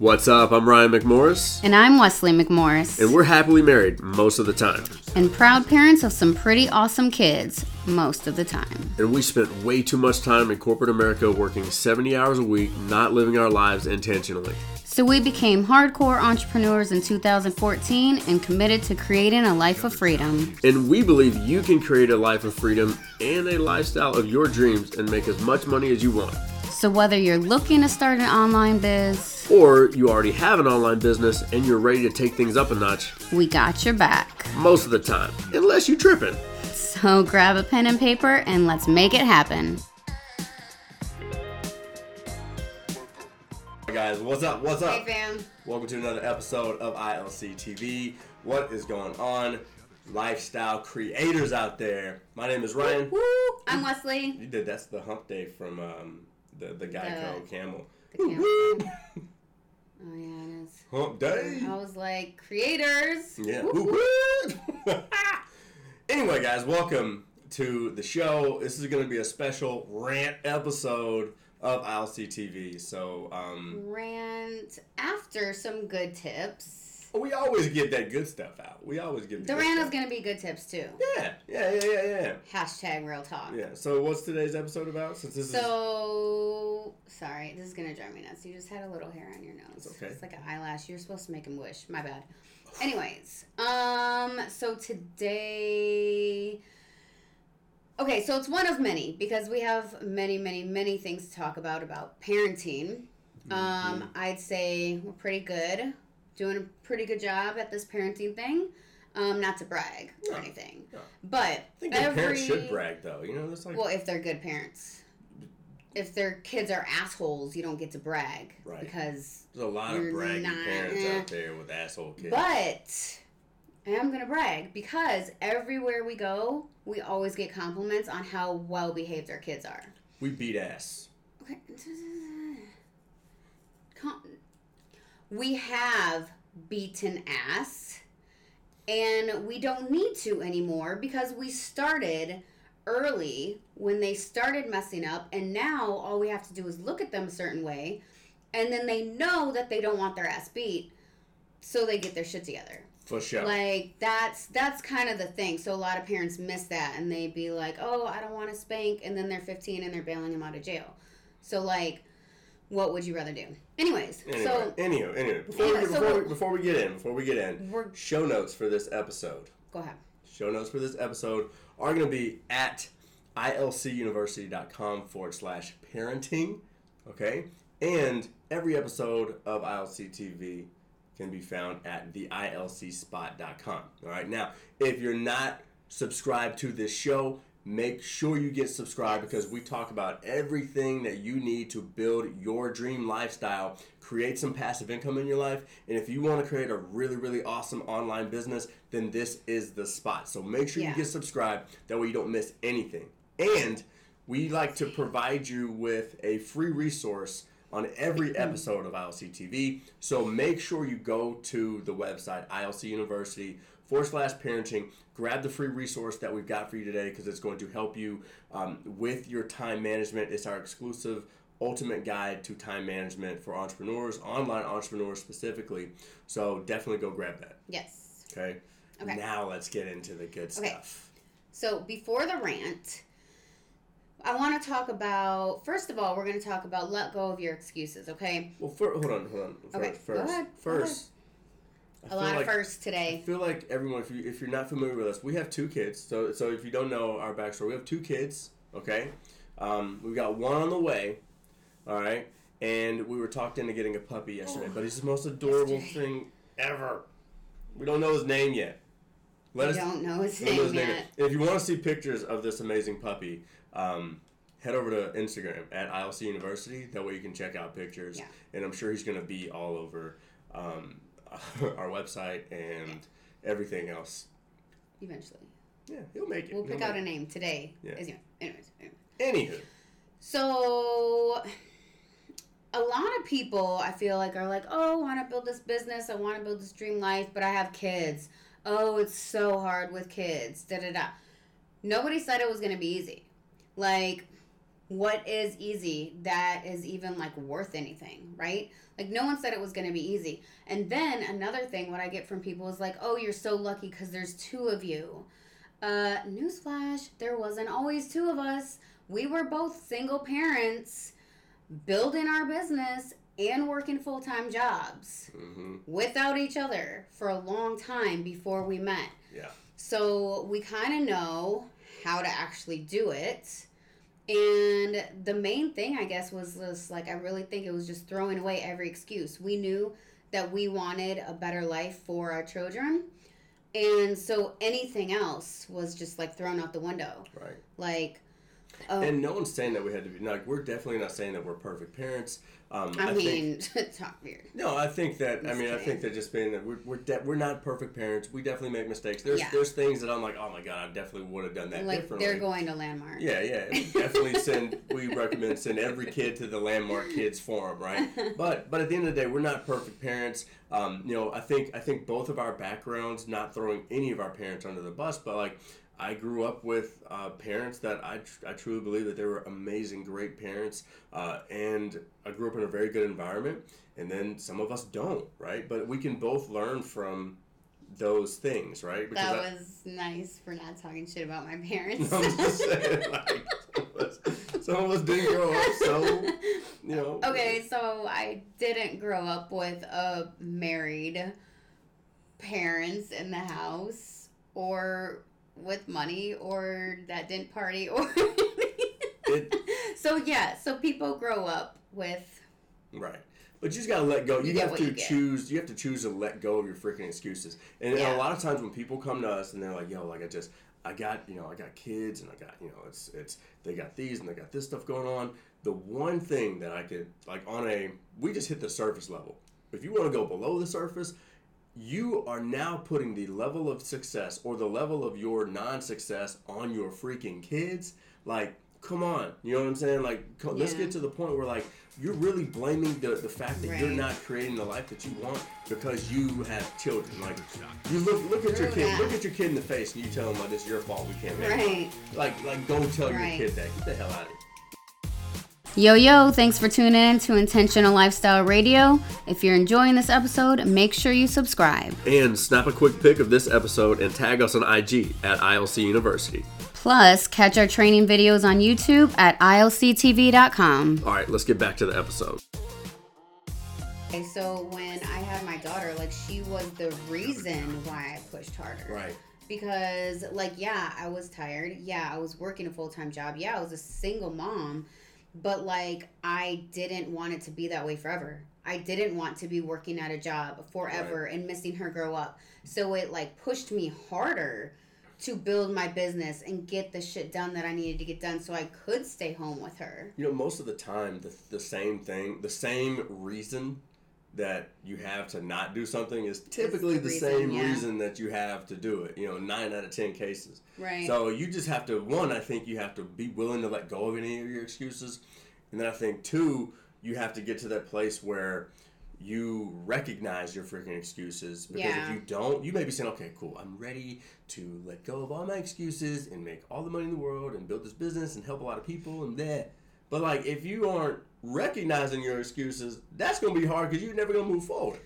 What's up? I'm Ryan McMorris, And I'm Wesley McMorris. and we're happily married most of the time. and proud parents of some pretty awesome kids most of the time. And we spent way too much time in corporate America working 70 hours a week, not living our lives intentionally. So we became hardcore entrepreneurs in 2014 and committed to creating a life of freedom. And we believe you can create a life of freedom and a lifestyle of your dreams and make as much money as you want. So whether you're looking to start an online biz, Or you already have an online business and you're ready to take things up a notch we got your back. most of the time, unless you're tripping. So grab a pen and paper and let's make it happen. Hey guys, what's up? What's up? Hey fam. Welcome to another episode of ILC TV. What is going on? Lifestyle creators out there. My name is Ryan. Woo! I'm Wesley. You did that's the hump day from um, the the Geico The- camel. the camel. Oh yeah, it is. hump day. I was like, creators. Yeah. Anyway, guys, welcome to the show. This is going to be a special rant episode of ILC TV. So, um, Rant after some good tips. We always get that good stuff out. We always get The good rant is stuff. gonna be good tips too. Yeah, yeah, yeah, yeah, yeah. Hashtag real talk. Yeah. So, what's today's episode about? Since this is So sorry, this is gonna drive me nuts. You just had a little hair on your nose. It's okay. It's like an eyelash. You're supposed to make him wish. My bad. Anyways, um, so today. Okay, so it's one of many because we have many, many, many things to talk about about parenting. Mm-hmm. Um, I'd say we're pretty good, doing a pretty good job at this parenting thing. Um, not to brag or No, anything, no. but I think every parents should brag, though. You know, that's like well, if they're good parents. If their kids are assholes, you don't get to brag Right. because. there's a lot of bragging not- parents eh. out there with asshole kids. But I am gonna brag because everywhere we go, we always get compliments on how well behaved our kids are. we beat ass. Okay. Com- We have beaten ass, and we don't need to anymore because we started early when they started messing up, and now all we have to do is look at them a certain way, and then they know that they don't want their ass beat, so they get their shit together. For sure. Like that's that's kind of the thing. So a lot of parents miss that and they be like, "Oh, I don't want to spank," and then they're 15 and they're bailing them out of jail. So like, what would you rather do? Anyways, Anyway, so anyway, anyway, before, Yeah, we, before, we, we're- before we get in, before we get in, show notes for this episode. go ahead. Show notes for this episode are going to be at ilcuniversity.com forward slash parenting. Okay? And every episode of ILC TV can be found at the ilcspot.com. All right? Now, if you're not subscribed to this show, make sure you get subscribed because we talk about everything that you need to build your dream lifestyle, create some passive income in your life, and if you want to create a really, really awesome online business, then this is the spot. So make sure Yeah. you get subscribed. That way you don't miss anything. And we like to provide you with a free resource on every episode of ILC TV. So make sure you go to the website, ILC University forward slash parenting. Grab the free resource that we've got for you today because it's going to help you um, with your time management. It's our exclusive ultimate guide to time management for entrepreneurs, online entrepreneurs specifically. So definitely go grab that. Yes. Okay. Okay. Now let's get into the good Okay. stuff. So before the rant, I want to talk about. First of all, we're going to talk about let go of your excuses. Okay. Well, fir- hold on, hold on. First, Okay, go first, go first. A lot like, of firsts today. I feel like everyone, if you if you're not familiar with us, we have two kids. So so if you don't know our backstory, we have two kids. Okay, um, we've got one on the way. All right, and we were talked into getting a puppy yesterday, but he's the most adorable Yesterday. thing ever. We don't know his name yet. Let I us don't know his we don't know his name yet. yet. If you want to see pictures of this amazing puppy, um, head over to Instagram at ILC University. That way you can check out pictures. Yeah. And I'm sure he's going to be all over um, our website and everything else. Eventually, Yeah, he'll make it. we'll He'll pick out a name today. Yeah. Anyways, anyways. Anywho, So, a lot of people I feel like are like, oh, I want to build this business, I want to build this dream life, but I have kids. Oh, it's so hard with kids. Da da da. Nobody said it was gonna be easy. Like, what is easy that is even like worth anything, right? Like no one said it was going to be easy. And then another thing what I get from people is like, "Oh, you're so lucky cuz there's two of you." Uh newsflash, there wasn't always two of us. We were both single parents building our business and working full-time jobs hmm without each other for a long time before we met. Yeah. So we kind of know how to actually do it. And the main thing, I guess, was just like, I really think it was just throwing away every excuse. We knew that we wanted a better life for our children. And so anything else was just like thrown out the window. Right. Like, oh, And no one's saying that we had to be like we're definitely not saying that we're perfect parents. Um, I, think, mean, talk weird. No, I think that. I mean, I think that just being that we're we're, de- we're not perfect parents. We definitely make mistakes. There's Yeah. there's things that I'm like, oh my god, I definitely would have done that Like, differently. they're going to Landmark. yeah, yeah. Definitely send. We recommend send every kid to the Landmark Kids Forum, right? But but at the end of the day, we're not perfect parents. Um, you know, I think I think both of our backgrounds, not throwing any of our parents under the bus, but like. I grew up with uh, parents that I, tr- I truly believe that they were amazing, great parents, uh, and I grew up in a very good environment. And then some of us don't, right? But we can both learn from those things, right? That I- was nice for not talking shit about my parents. I'm just saying, like, some of us- some of us didn't grow up, so you know. Okay, so I didn't grow up with a married parents in the house or with money or that didn't party or It- So yeah, so people grow up with Right. But you just gotta let go. You, You have to you get. choose. You have to choose to let go of your freaking excuses. And, and Yeah. a lot of times when people come to us and they're like, "Yo, like I just, I got, you know, I got kids and I got, you know, it's, it's, they got these and they got this stuff going on." The one thing that I could, like, on a, we just hit the surface level. If you want to go below the surface, you are now putting the level of success or the level of your non-success on your freaking kids. Like, come on, you know what I'm saying? Like, co- let's get to the point where like you're really blaming the, the fact that you're not creating the life that you want because you have children. Like, you look look at your kid, that. look at your kid in the face, and you tell him like this is your fault. We can't make it. right. Like, like go tell Right. your kid that. Get the hell out of here. Yo yo, thanks for tuning in to Intentional Lifestyle Radio. If you're enjoying this episode, make sure you subscribe. And snap a quick pic of this episode and tag us on IG at ILC University. Plus, catch our training videos on YouTube at ilctv.com. All right, let's get back to the episode. Okay, so when I had my daughter, like she was the reason why I pushed harder. Right. Because like yeah, I was tired. Yeah, I was working a full-time job. Yeah, I was a single mom, but like I didn't want it to be that way forever. I didn't want to be working at a job forever and missing her grow up. So it like pushed me harder to build my business and get the shit done that I needed to get done so I could stay home with her. You know, most of the time, the, the same thing, the same reason that you have to not do something is typically the the, reason, same yeah. reason that you have to do it. You know, nine out of ten cases. Right. So you just have to one. I think you have to be willing to let go of any of your excuses, and then I think two, you have to get to that place where you recognize your freaking excuses because Yeah. if you don't, you may be saying, "Okay, cool, I'm ready to let go of all my excuses and make all the money in the world and build this business and help a lot of people and that." But like, if you aren't recognizing your excuses, that's gonna be hard because you're never gonna move forward.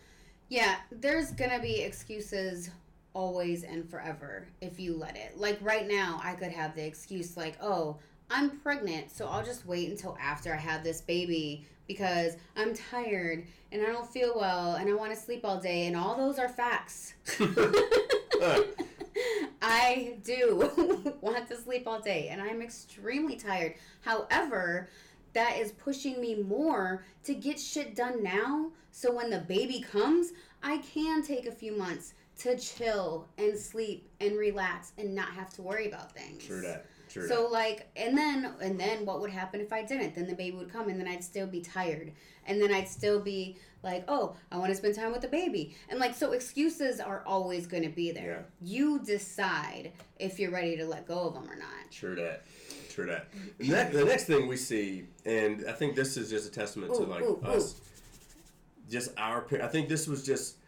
Yeah, there's gonna be excuses always and forever if you let it. Like right now, I could have the excuse like, oh, I'm pregnant, so I'll just wait until after I have this baby because I'm tired and I don't feel well and I want to sleep all day, and all those are facts. I do want to sleep all day and I'm extremely tired. However, that is pushing me more to get shit done now so when the baby comes, I can take a few months to chill and sleep and relax and not have to worry about things. True that. True So like and then and then what would happen if I didn't? Then the baby would come and then I'd still be tired. And then I'd still be like, "Oh, I want to spend time with the baby." And like so excuses are always going to be there. You decide if you're ready to let go of them or not. True that. True that. The next, the next thing we see, and I think this is just a testament to like ooh, us, just our. I think this was just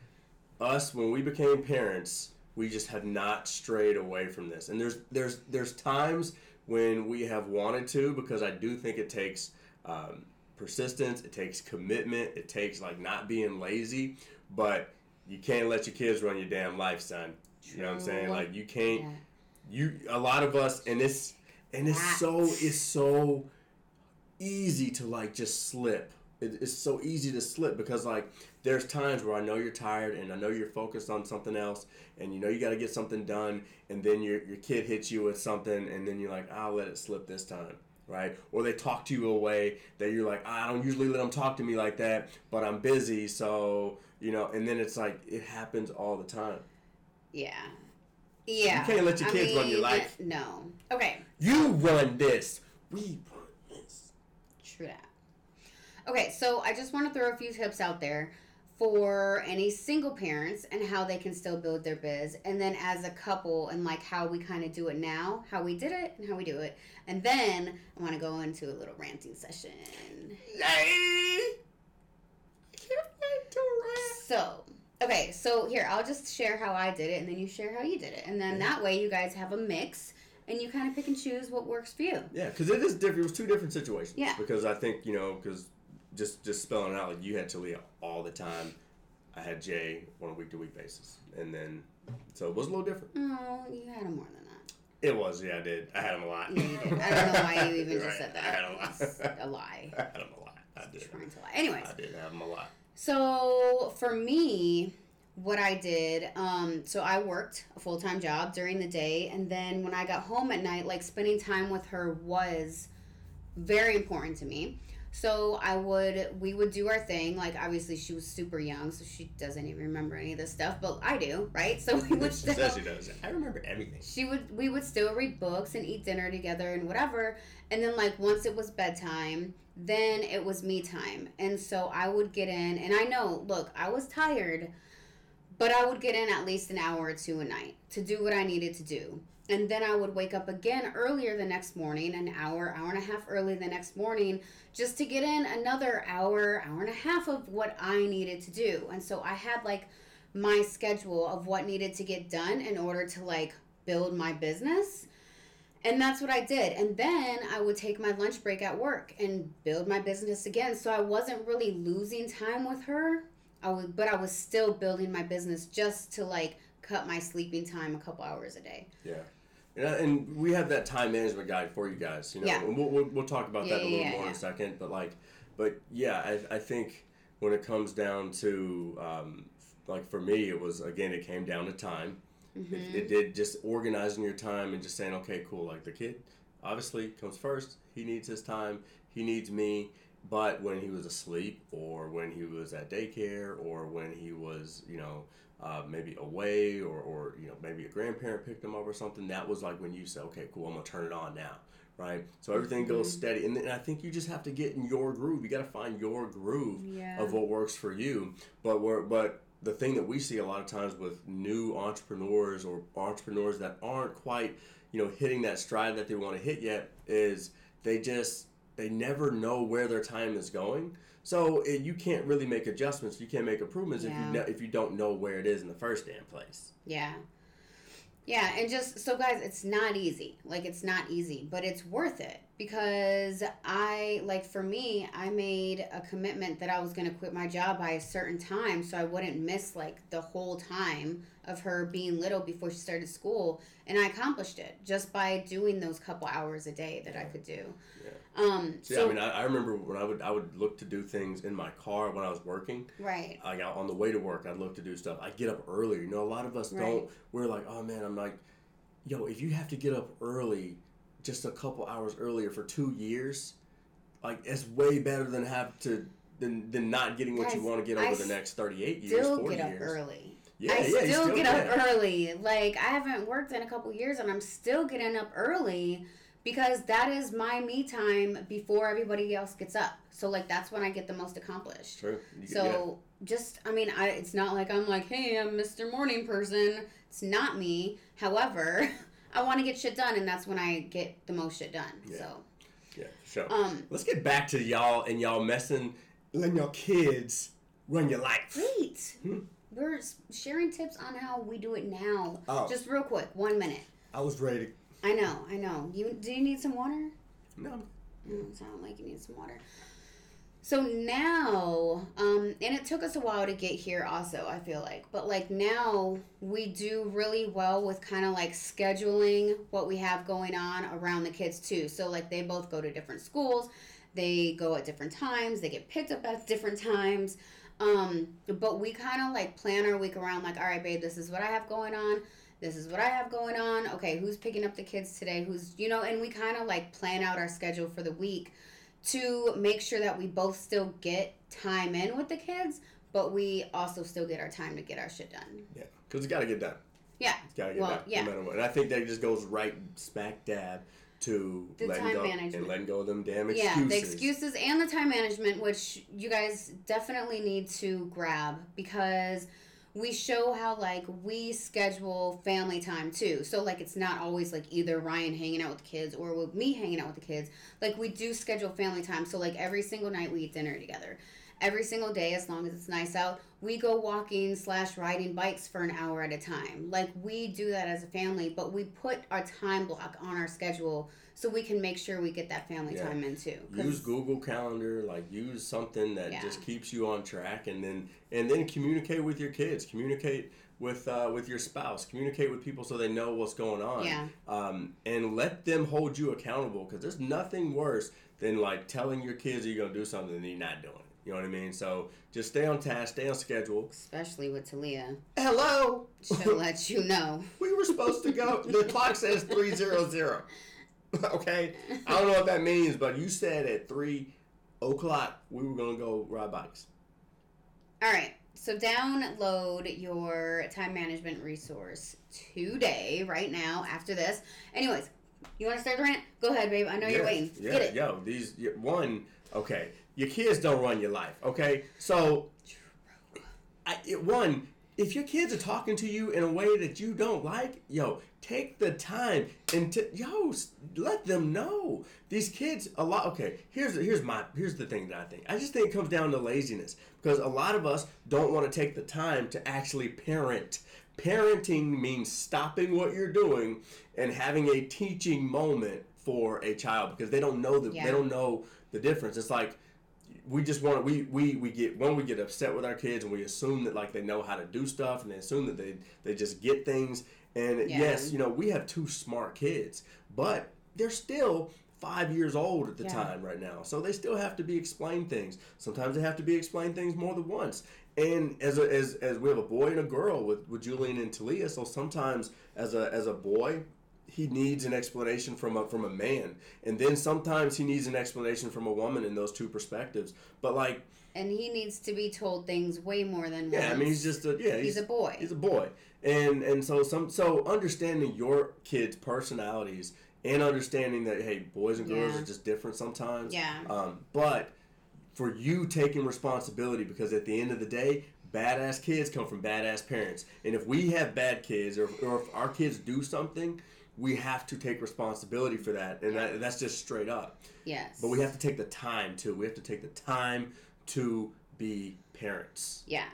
us when we became parents. We just have not strayed away from this, and there's there's there's times when we have wanted to because I do think it takes um, persistence, it takes commitment, it takes like not being lazy, but you can't let your kids run your damn life, son. You know what I'm saying? Like you can't Yeah. you a lot of us and it's and it's so it's so easy to like just slip. It, it's so easy to slip because like there's times where i know you're tired and i know you're focused on something else and you know you got to get something done and then your, your kid hits you with something and then you're like i'll let it slip this time right? Or they talk to you a way that you're like i don't usually let them talk to me like that but i'm busy so you know? And then it's like it happens all the time. Yeah. Yeah. You can't let your I kids run your mean, life. No. Okay. you run this we run this True that. Okay, so I just want to throw a few tips out there for any single parents and how they can still build their biz, and then as a couple and like how we kind of do it now, how we did it, and how we do it, and then I want to go into a little ranting session. Yay! I can't wait to rant. So, okay, so here I'll just share how I did it, and then you share how you did it, and then mm-hmm. that way you guys have a mix, and you kind of pick and choose what works for you. Yeah, because it is different. It was two different situations. Yeah. Because I think you know, because just just spelling it out, like you had Talia all the time. I had Jay on a week to week basis, and then so it was a little different. Oh, you had him more than that. It was, yeah, I did. I had him a lot. Yeah, you did. I don't know why you even You're just right. said that. I had him a lot. It's a lie. I had him a lot. I did. Trying to lie. Anyways, I did have him a lot. So for me, what I did, um, so I worked a full time job during the day, and then when I got home at night, like spending time with her was very important to me. So I would, we would do our thing. Like obviously she was super young, so she doesn't even remember any of this stuff, but I do, right? So we would She still, she does. I remember everything. she would we would still read books and eat dinner together and whatever and then like once it was bedtime then it was me time and so i would get in and i know look i was tired but i would get in at least an hour or two a night to do what i needed to do and then i would wake up again earlier the next morning an hour hour and a half early the next morning just to get in another hour hour and a half of what i needed to do and so i had like my schedule of what needed to get done in order to like build my business. And that's what I did. And then I would take my lunch break at work and build my business again. So I wasn't really losing time with her. I was, but I was still building my business just to like cut my sleeping time a couple hours a day. Yeah. Yeah, and we have that time management guide for you guys. You know, Yeah. and we'll, we'll, we'll talk about that a little yeah, more in a second. But like, but yeah, I, I think when it comes down to um, like for me, it was again, it came down to time. Mm-hmm. It, it did just organizing your time and just saying, okay, cool. Like the kid, obviously comes first. He needs his time. He needs me. But when he was asleep, or when he was at daycare, or when he was, you know, uh, maybe away, or, or you know, maybe a grandparent picked him up or something, that was like when you said, okay, cool, I'm gonna turn it on now, right? So everything goes Mm-hmm. steady, and then I think you just have to get in your groove. You got to find your groove Yeah. of what works for you. But we're but the thing that we see a lot of times with new entrepreneurs or entrepreneurs that aren't quite you know hitting that stride that they want to hit yet is they just they never know where their time is going so it, you can't really make adjustments you can't make improvements if you know, if you don't know where it is in the first damn place Yeah. Yeah, and just so guys, it's not easy. Like it's not easy, but it's worth it because I like for me, I made a commitment that I was going to quit my job by a certain time so I wouldn't miss like the whole time of her being little before she started school, and I accomplished it just by doing those couple hours a day that I could do. Yeah. Um so, so i mean I, I remember when i would i would look to do things in my car when i was working right. like on the way to work, I'd look to do stuff. I get up earlier. You know, a lot of us Right. don't. We're like, oh man, I'm like, yo, if you have to get up early, just a couple hours earlier for two years, like it's way better than have to than than not getting what you want to get I over the next 38 years, Still 40 get up years. early. Yeah, I yeah, you still, get up yeah. early. Like I haven't worked in a couple years and I'm still getting up early because that is my me time before everybody else gets up. So like that's when I get the most accomplished. True. You- So just I mean I it's not like I'm like, "Hey, I'm Mr. Morning Person." It's not me. However, I want to get shit done and that's when I get the most shit done. Yeah. So, yeah, yeah, sure. um Let's get back to y'all and y'all messing, letting your kids run your life. wait. Hmm? We're sharing tips on how we do it now. Oh. Just real quick, 1 minute. I was ready. I know, I know. You do you need some water? No. No, it sounded like you need some water. So now, um, and it took us a while to get here also, I feel like. But like now we do really well with kind of like scheduling what we have going on around the kids too. So like they both go to different schools, they go at different times, they get picked up at different times. Um, but we kind of like plan our week around like, all right, babe, this is what I have going on. This is what I have going on. Okay, who's picking up the kids today? Who's, you know, and we kind of like plan out our schedule for the week to make sure that we both still get time in with the kids, but we also still get our time to get our shit done. Yeah, because it's got to get done. Yeah. It's got to get Well, done yeah. no matter what. And I think that just goes right smack dab to The letting time go management. and letting go of them damn excuses. Yeah, the excuses and the time management, which you guys definitely need to grab because we show how like we schedule family time too. So like it's not always like either Ryan hanging out with the kids or with me hanging out with the kids. Like we do schedule family time. So like every single night we eat dinner together. Every single day, as long as it's nice out, we go walking slash riding bikes for an hour at a time. Like we do that as a family, but we put our time block on our schedule so we can make sure we get that family Yeah. time in too use Google Calendar, like use something that Yeah. just keeps you on track, and then and then communicate with your kids, communicate with uh, with your spouse, communicate with people so they know what's going on, Yeah. um, and let them hold you accountable. Because there's nothing worse than like telling your kids you're gonna do something and you're not doing it. You know what I mean? So just stay on task, stay on schedule. especially with Talia. Hello. She'll let you know. We were supposed to go. The clock says three zero zero. Okay, I don't know what that means, but you said at three o'clock we were gonna go ride bikes. All right. So download your time management resource today, right now, after this. Anyways, you want to start the rant? Go ahead, babe. I know you're waiting. Yeah, Get it. yo, these one. Okay, your kids don't run your life. Okay, so I, it, one, if your kids are talking to you in a way that you don't like, yo, take the time and t- yo, let them know. These kids, a lot. Okay, here's here's my here's the thing that I think. I just think it comes down to laziness because a lot of us don't want to take the time to actually parent. Parenting means stopping what you're doing and having a teaching moment for a child because they don't know the Yeah. they don't know the difference. It's like we just want to we, we we get when we get upset with our kids and we assume that like they know how to do stuff and they assume that they they just get things and Yeah. yes you know we have two smart kids but they're still five years old at the Yeah. time right now so they still have to be explained things sometimes they have to be explained things more than once and as a, as as we have a boy and a girl with with Julian and Talia so sometimes as a as a boy he needs an explanation from a from a man, and then sometimes he needs an explanation from a woman in those two perspectives. But like, And he needs to be told things way more than one yeah, I mean, he's just a yeah, He's a boy. He's a boy, and and so some so understanding your kids' personalities and understanding that hey, boys and girls Yeah. are just different sometimes. Yeah. Um, but for you taking responsibility because at the end of the day. Badass kids come from badass parents, and if we have bad kids, or, or if our kids do something, we have to take responsibility for that, and that, that's just straight up. yes. But we have to take the time too. We have to take the time to be parents. Yeah.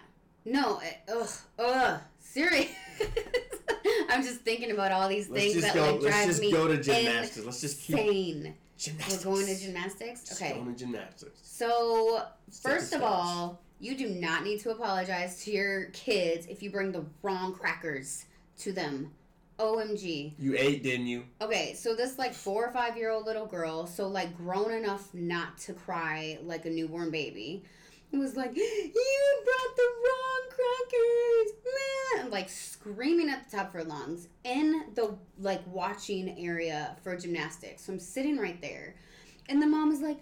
No. It, ugh. Ugh. Serious. I'm just thinking about all these Let's things just that go. like let's drive just me go to gymnastics. Let's just keep insane. gymnastics. We're going to gymnastics. Just Okay. Going to gymnastics. So, first of steps. all, you do not need to apologize to your kids if you bring the wrong crackers to them. OMG. You ate, didn't you? Okay, so this like four or five year old little girl, so like grown enough not to cry like a newborn baby, it was like, You brought the wrong crackers! Man! Like screaming at the top of her lungs in the like watching area for gymnastics. So I'm sitting right there, and the mom is like,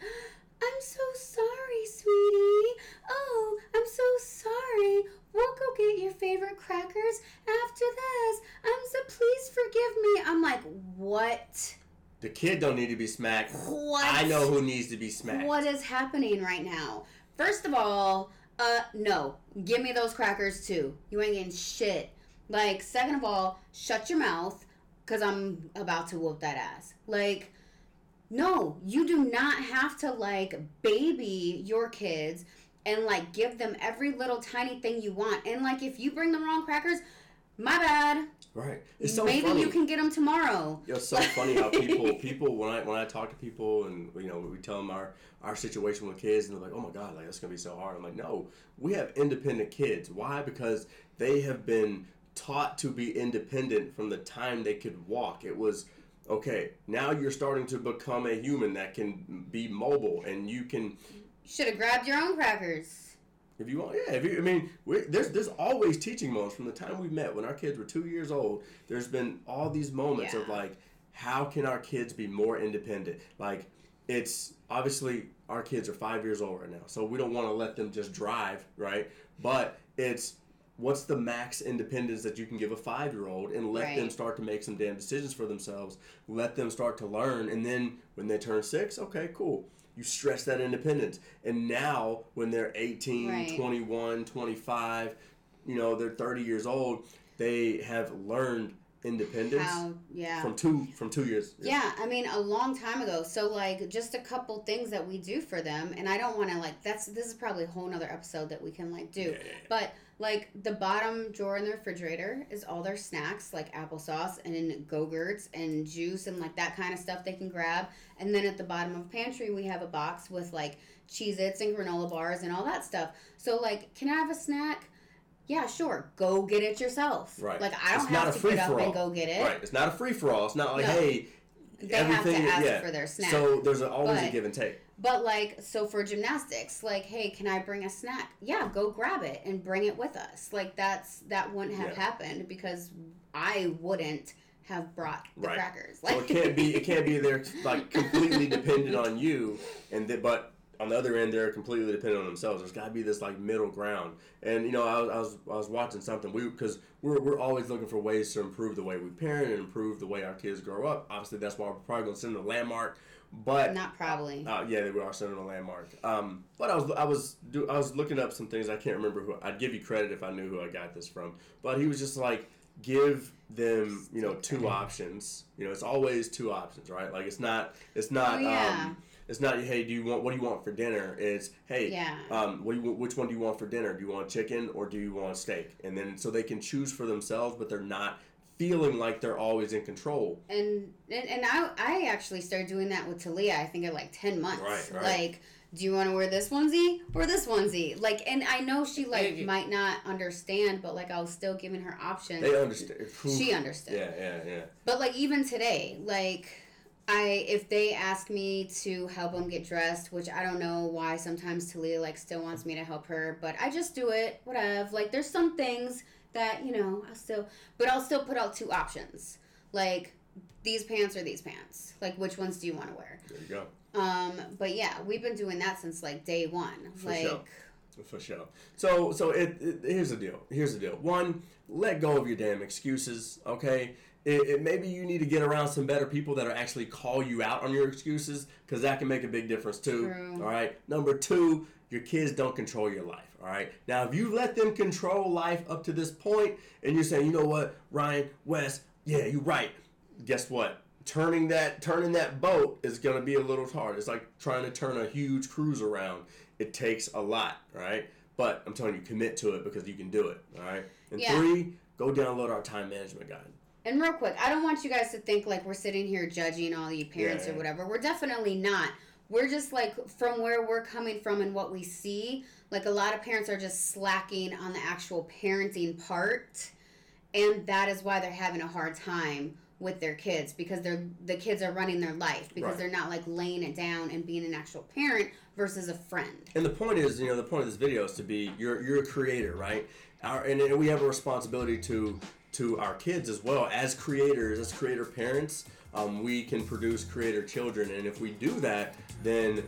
I'm so sorry, sweetie. Oh, I'm so sorry. We'll go get your favorite crackers after this. I'm so please forgive me. I'm like, what? The kid don't need to be smacked. What? I know who needs to be smacked. What is happening right now? First of all, uh, no. Give me those crackers too. You ain't getting shit. Like, second of all, shut your mouth, cause I'm about to whoop that ass. Like, no, you do not have to like baby your kids and like give them every little tiny thing you want. And like, if you bring the wrong crackers, my bad. Right. It's so Maybe funny. you can get them tomorrow. It's so funny how people people when I when I talk to people and you know we tell them our our situation with kids and they're like oh my god like that's gonna be so hard I'm like no we have independent kids why because they have been taught to be independent from the time they could walk it was okay now you're starting to become a human that can be mobile and you can Should have grabbed your own crackers. if you want, yeah. If you, I mean, there's there's always teaching moments from the time we met when our kids were two years old. There's been all these moments of like, how can our kids be more independent? Like, it's obviously our kids are five years old right now, so we don't want to let them just drive, right? But it's what's the max independence that you can give a five year old and let them start to make some damn decisions for themselves. Let them start to learn, and then when they turn six, okay, cool. You stretch that independence. And now, when they're 18, Right. 21, 25, you know, they're 30 years old, they have learned independence How? Yeah. from two from two years. Yeah, I mean a long time ago. So like just a couple things that we do for them and I don't want to like that's this is probably a whole nother episode that we can like do. Yeah, yeah, yeah. But like the bottom drawer in the refrigerator is all their snacks like applesauce and go-gurts and juice and like that kind of stuff they can grab. And then at the bottom of pantry we have a box with like Cheez-Its and granola bars and all that stuff. So like, can I have a snack? Yeah, sure. Go get it yourself. Right. Like I don't It's have to get up free-for-all. and go get it. Right. It's not a free for all. It's not like, No. hey, They have to everything ask yeah. for their snack. So there's a, always a give and take. But like, so for gymnastics, like, hey, can I bring a snack? Yeah, go grab it and bring it with us. Like that's that wouldn't have Yeah. happened because I wouldn't have brought the Right. crackers. So it can't be it can't be they're like completely dependent on you, and th- but on the other end they're completely dependent on themselves. There's got to be this like middle ground. And you know I was I was, I was watching something we because we're we're always looking for ways to improve the way we parent and improve the way our kids grow up. Obviously that's why we're probably going to send them a landmark, but. Not probably. Uh, yeah, they are sending a landmark. Um, but I was I was do, I was looking up some things. I can't remember who. I'd give you credit if I knew who I got this from. But he was just like, give them you know two options. You know, it's always two options, right? Like it's not it's not Oh, yeah. um, it's not hey do you want what do you want for dinner? It's hey Yeah. um, what do you, which one do you want for dinner? Do you want chicken or do you want steak? And then so they can choose for themselves, but they're not feeling like they're always in control. and and, and I, I actually started doing that with Talia. I think at like ten months. Right, right. Like, do you want to wear this onesie or this onesie? Like, and I know she like might not understand, but like I was still giving her options. They understand. she understood. Yeah, yeah, yeah. But like even today, like I if they ask me to help them get dressed, which I don't know why sometimes Talia like still wants me to help her, but I just do it, whatever. Like there's some things that, you know, I'll still but I'll still put out two options. Like these pants or these pants. Like which ones do you want to wear? There you go. Um, but yeah, we've been doing that since like day one. For like sure. For sure. So so it, it here's the deal. Here's the deal. One, let go of your damn excuses. Okay. It, it, maybe you need to get around some better people that are actually call you out on your excuses because that can make a big difference too. True. All right. Number two, your kids don't control your life. All right. Now, if you let them control life up to this point, and you're saying, you know what, Ryan, Wes, yeah, you're right. Guess what? Turning that turning that boat is gonna be a little hard. It's like trying to turn a huge cruise around. It takes a lot, right? But I'm telling you, commit to it because you can do it. All right. And Yeah. three, go download our time management guide. And real quick, I don't want you guys to think like we're sitting here judging all you parents Yeah. or whatever. We're definitely not. We're just like from where we're coming from and what we see. Like a lot of parents are just slacking on the actual parenting part, and that is why they're having a hard time with their kids because they're the kids are running their life because Right. they're not like laying it down and being an actual parent versus a friend. And the point is, you know, the point of this video is to be you're you're a creator, right? Our and, and we have a responsibility to to our kids as well as creators, as creator parents. Um, we can produce creator children, and if we do that, then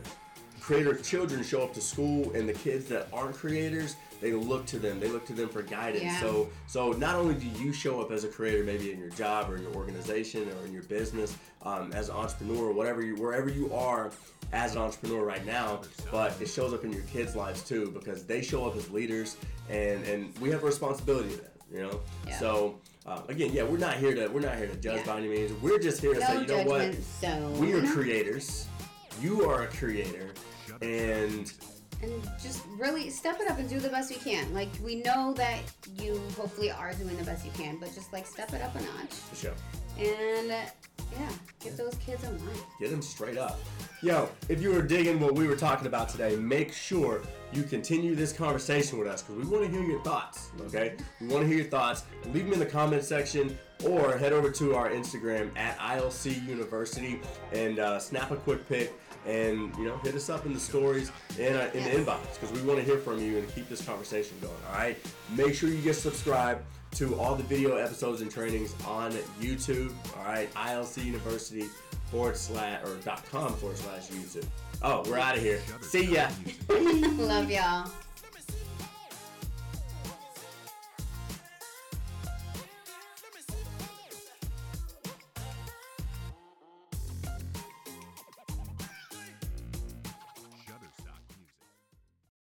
creator children show up to school, and the kids that aren't creators, they look to them. They look to them for guidance. Yeah. So so not only do you show up as a creator, maybe in your job or in your organization or in your business, um, as an entrepreneur, whatever you wherever you are as an entrepreneur right now, but it shows up in your kids' lives too because they show up as leaders, and and we have a responsibility to them. You know, Yeah. so. Uh, again, yeah, we're not here to we're not here to judge Yeah. by any means. We're just here to No say, you know what, zone. we are creators. You are a creator, and and just really step it up and do the best you can. Like we know that you hopefully are doing the best you can, but just like step it up a notch. For sure. And uh, yeah, get those kids in line. Get them straight up. Yo, if you were digging what we were talking about today, make sure you continue this conversation with us because we want to hear your thoughts. Okay, we want to hear your thoughts. Leave them in the comment section or head over to our Instagram at ILC University and uh, snap a quick pic and you know hit us up in the stories and uh, in the inbox because we want to hear from you and keep this conversation going. All right, make sure you get subscribed to all the video episodes and trainings on YouTube. All right, ILC University forward slash or dot com forward slash YouTube. Oh, we're out of here. See ya. Love y'all.